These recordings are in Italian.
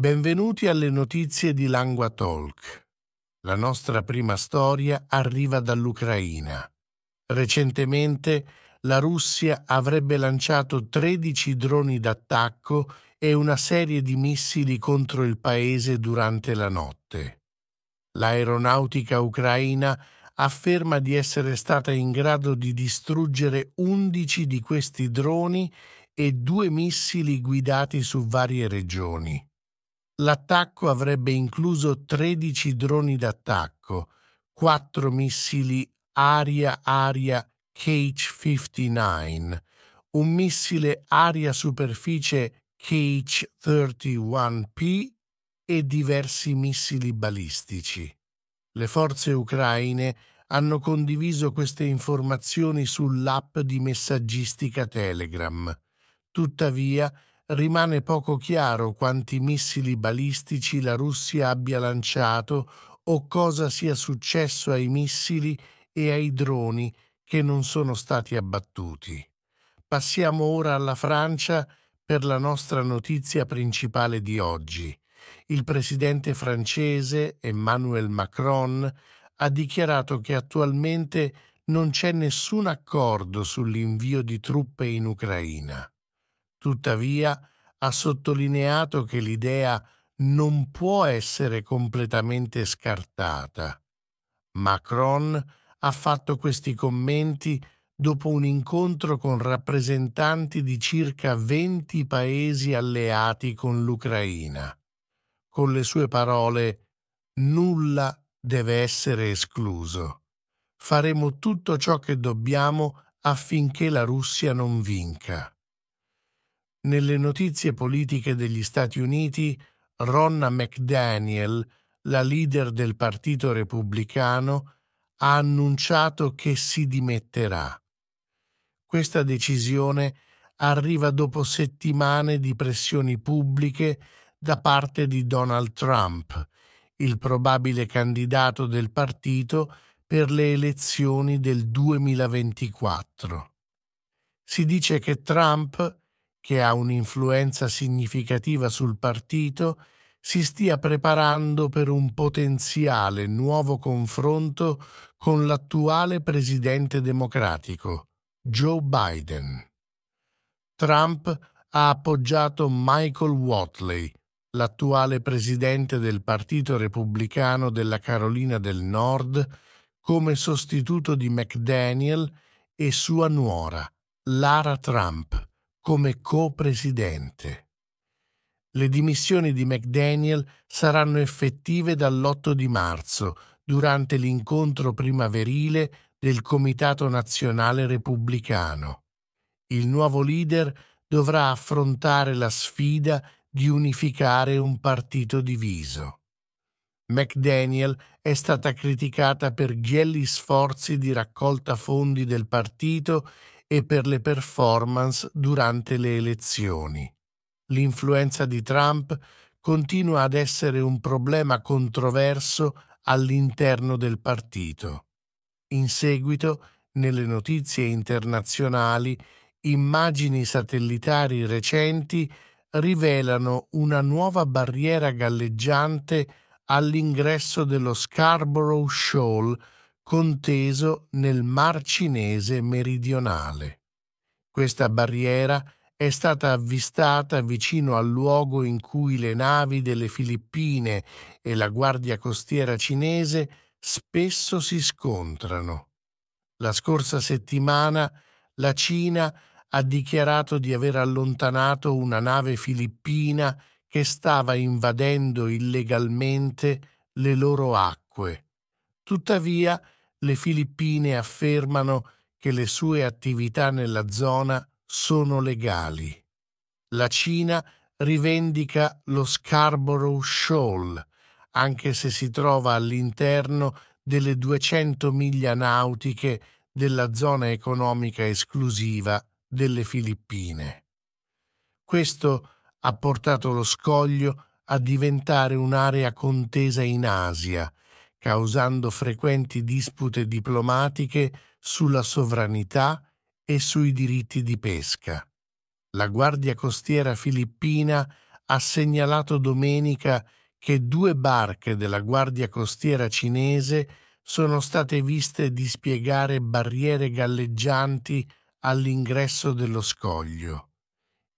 Benvenuti alle notizie di Langua Talk. La nostra prima storia arriva dall'Ucraina. Recentemente la Russia avrebbe lanciato 13 droni d'attacco e una serie di missili contro il paese durante la notte. L'aeronautica ucraina afferma di essere stata in grado di distruggere 11 di questi droni e due missili guidati su varie regioni. L'attacco avrebbe incluso 13 droni d'attacco, 4 missili aria-aria Kh-59, un missile aria-superficie Kh-31P e diversi missili balistici. Le forze ucraine hanno condiviso queste informazioni sull'app di messaggistica Telegram. Tuttavia, rimane poco chiaro quanti missili balistici la Russia abbia lanciato o cosa sia successo ai missili e ai droni che non sono stati abbattuti. Passiamo ora alla Francia per la nostra notizia principale di oggi. Il presidente francese Emmanuel Macron ha dichiarato che attualmente non c'è nessun accordo sull'invio di truppe in Ucraina. Tuttavia, ha sottolineato che l'idea non può essere completamente scartata. Macron ha fatto questi commenti dopo un incontro con rappresentanti di circa 20 paesi alleati con l'Ucraina. Con le sue parole, nulla deve essere escluso. Faremo tutto ciò che dobbiamo affinché la Russia non vinca. Nelle notizie politiche degli Stati Uniti, Ronna McDaniel, la leader del Partito Repubblicano, ha annunciato che si dimetterà. Questa decisione arriva dopo settimane di pressioni pubbliche da parte di Donald Trump, il probabile candidato del partito per le elezioni del 2024. Si dice che Trump che ha un'influenza significativa sul partito, si stia preparando per un potenziale nuovo confronto con l'attuale presidente democratico, Joe Biden. Trump ha appoggiato Michael Watley, l'attuale presidente del Partito Repubblicano della Carolina del Nord, come sostituto di McDaniel e sua nuora, Lara Trump come co-presidente. Le dimissioni di McDaniel saranno effettive dall'8 di marzo, durante l'incontro primaverile del Comitato Nazionale Repubblicano. Il nuovo leader dovrà affrontare la sfida di unificare un partito diviso. McDaniel è stata criticata per ghielli sforzi di raccolta fondi del partito e per le performance durante le elezioni. L'influenza di Trump continua ad essere un problema controverso all'interno del partito. In seguito, nelle notizie internazionali, immagini satellitari recenti rivelano una nuova barriera galleggiante all'ingresso dello Scarborough Shoal conteso nel Mar Cinese meridionale. Questa barriera è stata avvistata vicino al luogo in cui le navi delle Filippine e la Guardia Costiera cinese spesso si scontrano. La scorsa settimana la Cina ha dichiarato di aver allontanato una nave filippina che stava invadendo illegalmente le loro acque. Tuttavia, le Filippine affermano che le sue attività nella zona sono legali. La Cina rivendica lo Scarborough Shoal, anche se si trova all'interno delle 200 miglia nautiche della zona economica esclusiva delle Filippine. Questo ha portato lo scoglio a diventare un'area contesa in Asia, causando frequenti dispute diplomatiche sulla sovranità e sui diritti di pesca. La Guardia Costiera filippina ha segnalato domenica che due barche della Guardia Costiera cinese sono state viste dispiegare barriere galleggianti all'ingresso dello scoglio.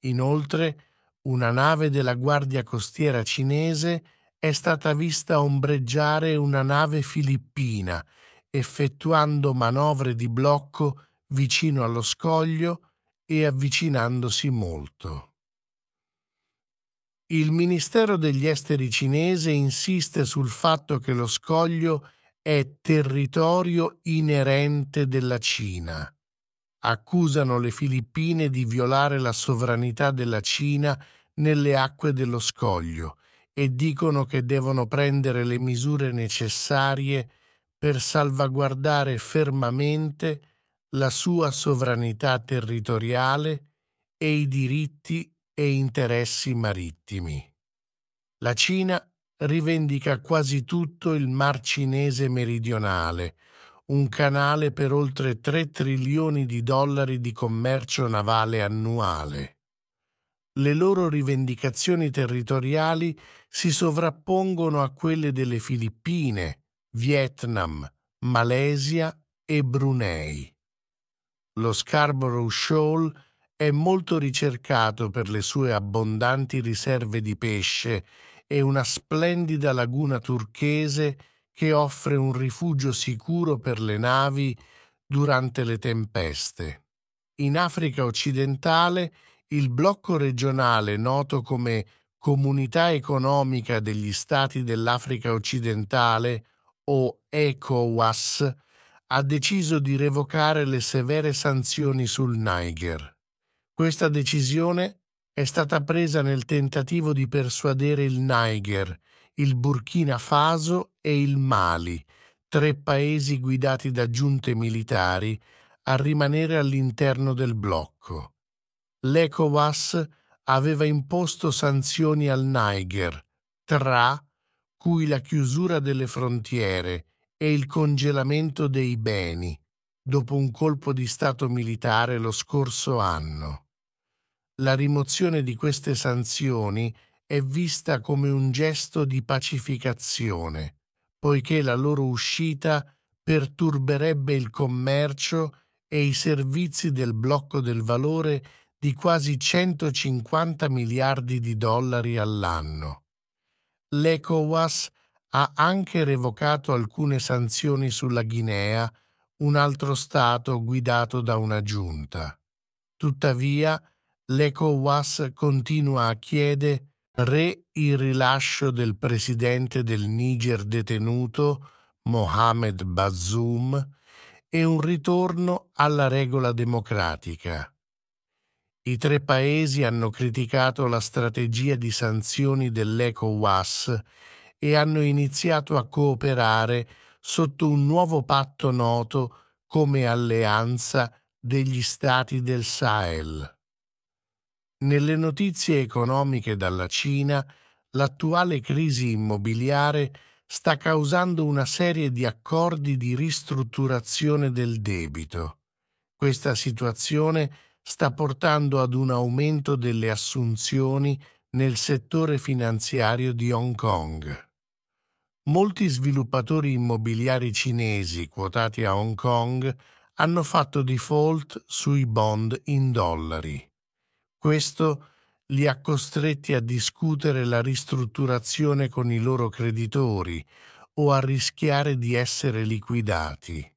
Inoltre, una nave della Guardia Costiera cinese è stata vista ombreggiare una nave filippina, effettuando manovre di blocco vicino allo scoglio e avvicinandosi molto. Il Ministero degli Esteri cinese insiste sul fatto che lo scoglio è territorio inerente della Cina. Accusano le Filippine di violare la sovranità della Cina nelle acque dello scoglio e dicono che devono prendere le misure necessarie per salvaguardare fermamente la sua sovranità territoriale e i diritti e interessi marittimi. La Cina rivendica quasi tutto il Mar Cinese meridionale, un canale per oltre 3 trilioni di dollari di commercio navale annuale. Le loro rivendicazioni territoriali si sovrappongono a quelle delle Filippine, Vietnam, Malesia e Brunei. Lo Scarborough Shoal è molto ricercato per le sue abbondanti riserve di pesce e una splendida laguna turchese che offre un rifugio sicuro per le navi durante le tempeste. In Africa occidentale il blocco regionale noto come Comunità economica degli Stati dell'Africa occidentale o ECOWAS ha deciso di revocare le severe sanzioni sul Niger. Questa decisione è stata presa nel tentativo di persuadere il Niger, il Burkina Faso e il Mali, tre paesi guidati da giunte militari, a rimanere all'interno del blocco. L'ECOWAS aveva imposto sanzioni al Niger, tra cui la chiusura delle frontiere e il congelamento dei beni, dopo un colpo di Stato militare lo scorso anno. La rimozione di queste sanzioni è vista come un gesto di pacificazione, poiché la loro uscita perturberebbe il commercio e i servizi del blocco del valore di quasi 150 miliardi di dollari all'anno. L'ECOWAS ha anche revocato alcune sanzioni sulla Guinea, un altro Stato guidato da una giunta. Tuttavia, l'ECOWAS continua a chiedere re il rilascio del presidente del Niger detenuto, Mohamed Bazoum, e un ritorno alla regola democratica. I tre paesi hanno criticato la strategia di sanzioni dell'ECOWAS e hanno iniziato a cooperare sotto un nuovo patto noto come Alleanza degli Stati del Sahel. Nelle notizie economiche dalla Cina, l'attuale crisi immobiliare sta causando una serie di accordi di ristrutturazione del debito. Questa situazione sta portando ad un aumento delle assunzioni nel settore finanziario di Hong Kong. Molti sviluppatori immobiliari cinesi quotati a Hong Kong hanno fatto default sui bond in dollari. Questo li ha costretti a discutere la ristrutturazione con i loro creditori o a rischiare di essere liquidati.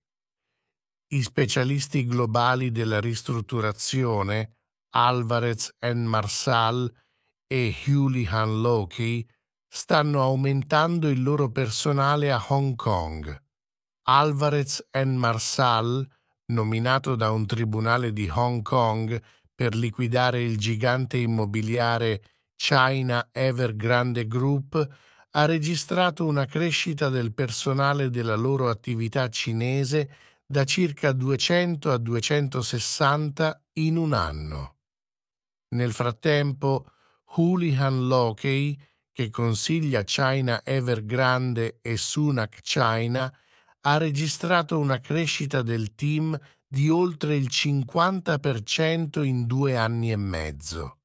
I specialisti globali della ristrutturazione, Alvarez Marsal e Houlihan Lokey, stanno aumentando il loro personale a Hong Kong. Alvarez Marsal, nominato da un tribunale di Hong Kong per liquidare il gigante immobiliare China Evergrande Group, ha registrato una crescita del personale della loro attività cinese da circa 200 a 260 in un anno. Nel frattempo, Houlihan Lokey, che consiglia China Evergrande e Sunac China, ha registrato una crescita del team di oltre il 50% in due anni e mezzo.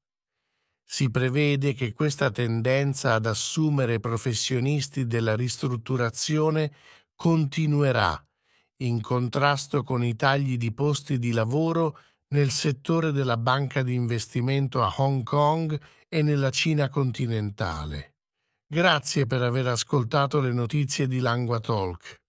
Si prevede che questa tendenza ad assumere professionisti della ristrutturazione continuerà, in contrasto con i tagli di posti di lavoro nel settore della banca di investimento a Hong Kong e nella Cina continentale. Grazie per aver ascoltato le notizie di Lingua Talk.